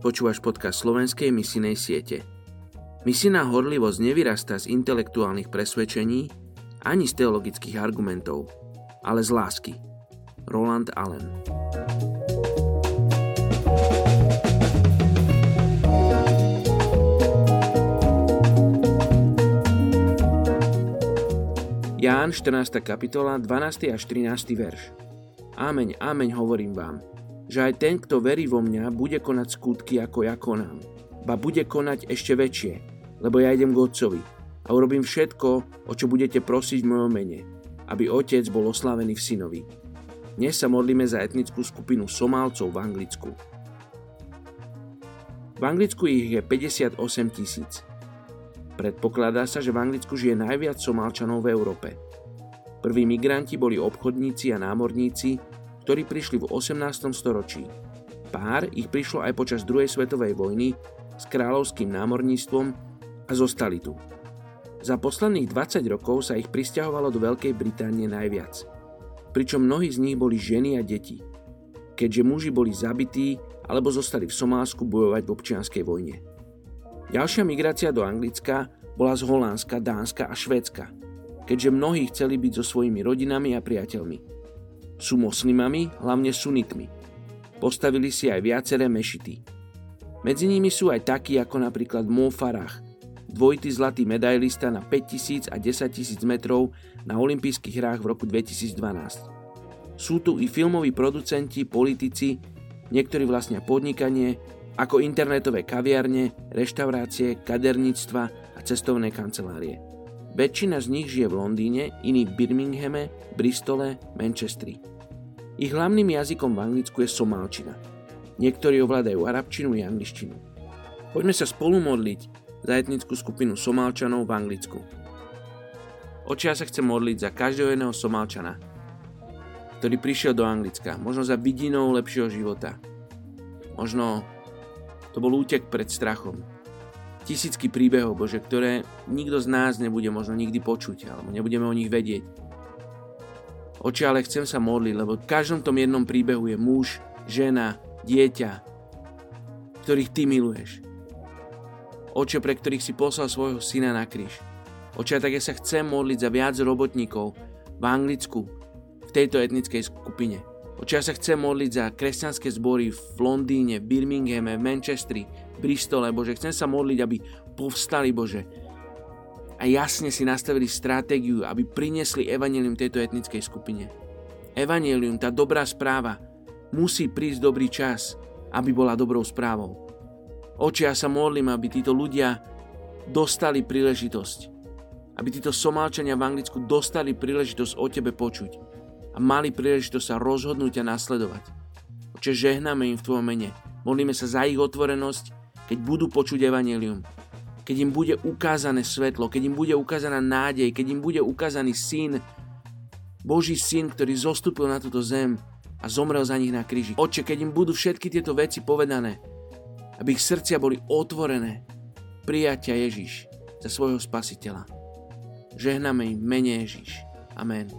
Počúvaš podcast slovenskej misinej siete. Misijná horlivosť nevyrastá z intelektuálnych presvedčení ani z teologických argumentov, ale z lásky. Roland Allen Ján 14. kapitola 12. až 13. verš Ameň, ameň hovorím vám, že aj ten, kto verí vo mňa, bude konať skutky, ako ja konám. Ba bude konať ešte väčšie, lebo ja idem k Otcovi a urobím všetko, o čo budete prosiť v mojom mene, aby Otec bol oslavený v synovi. Dnes sa modlíme za etnickú skupinu Somálcov v Anglicku. V Anglicku ich je 58 tisíc. Predpokladá sa, že v Anglicku žije najviac Somálčanov v Európe. Prví migranti boli obchodníci a námorníci, ktorí prišli v 18. storočí. Pár ich prišlo aj počas druhej svetovej vojny s kráľovským námorníctvom a zostali tu. Za posledných 20 rokov sa ich pristahovalo do Veľkej Británie najviac. Pričom mnohí z nich boli ženy a deti, keďže muži boli zabití alebo zostali v Somálsku bojovať v občianskej vojne. Ďalšia migrácia do Anglicka bola z Holandska, Dánska a Švédska, keďže mnohí chceli byť so svojimi rodinami a priateľmi. Sú moslimami, hlavne sunitmi. Postavili si aj viaceré mešity. Medzi nimi sú aj takí ako napríklad Mo Farah, dvojitý zlatý medailista na 5000 a 10 000 metrov na olympijských hrách v roku 2012. Sú tu i filmoví producenti, politici, niektorí vlastnia podnikanie, ako internetové kaviarne, reštaurácie, kaderníctva a cestovné kancelárie. Väčšina z nich žije v Londýne, iní v Birminghame, Bristole, Manchestri. Ich hlavným jazykom v Anglicku je somálčina. Niektorí ovládajú arabčinu i angličtinu. Poďme sa spolu modliť za etnickú skupinu Somálčanov v Anglicku. Očia sa chcem modliť za každého jedného Somálčana, ktorý prišiel do Anglicka, možno za vidinou lepšieho života. Možno to bol útek pred strachom, tisícky príbehov, Bože, ktoré nikto z nás nebude možno nikdy počuť, alebo nebudeme o nich vedieť. Oče, ale chcem sa modliť, lebo v každom tom jednom príbehu je muž, žena, dieťa, ktorých Ty miluješ. Oče, pre ktorých si poslal svojho syna na kríž. Oče, tak ja sa chcem modliť za viac robotníkov v Anglicku, v tejto etnickej skupine. Oče, ja sa chcem modliť za kresťanské zbory v Londýne, Birminghame, Manchestri, Bristole, Bože. Chcem sa modliť, aby povstali, Bože. A jasne si nastavili stratégiu, aby priniesli evanelium tejto etnickej skupine. Evanelium, tá dobrá správa, musí prísť dobrý čas, aby bola dobrou správou. Oče, ja sa modlím, aby títo ľudia dostali príležitosť. Aby títo Somálčania v Anglicku dostali príležitosť o Tebe počuť a mali príležitosť sa rozhodnúť a nasledovať. Oče, žehname im v Tvojom mene. Modlíme sa za ich otvorenosť, keď budú počuť evanelium. Keď im bude ukázané svetlo, keď im bude ukázaná nádej, keď im bude ukázaný syn, Boží syn, ktorý zostúpil na túto zem a zomrel za nich na kríži. Oče, keď im budú všetky tieto veci povedané, aby ich srdcia boli otvorené, prijatia Ježiš za svojho spasiteľa. Žehname im mene Ježiš. Amen.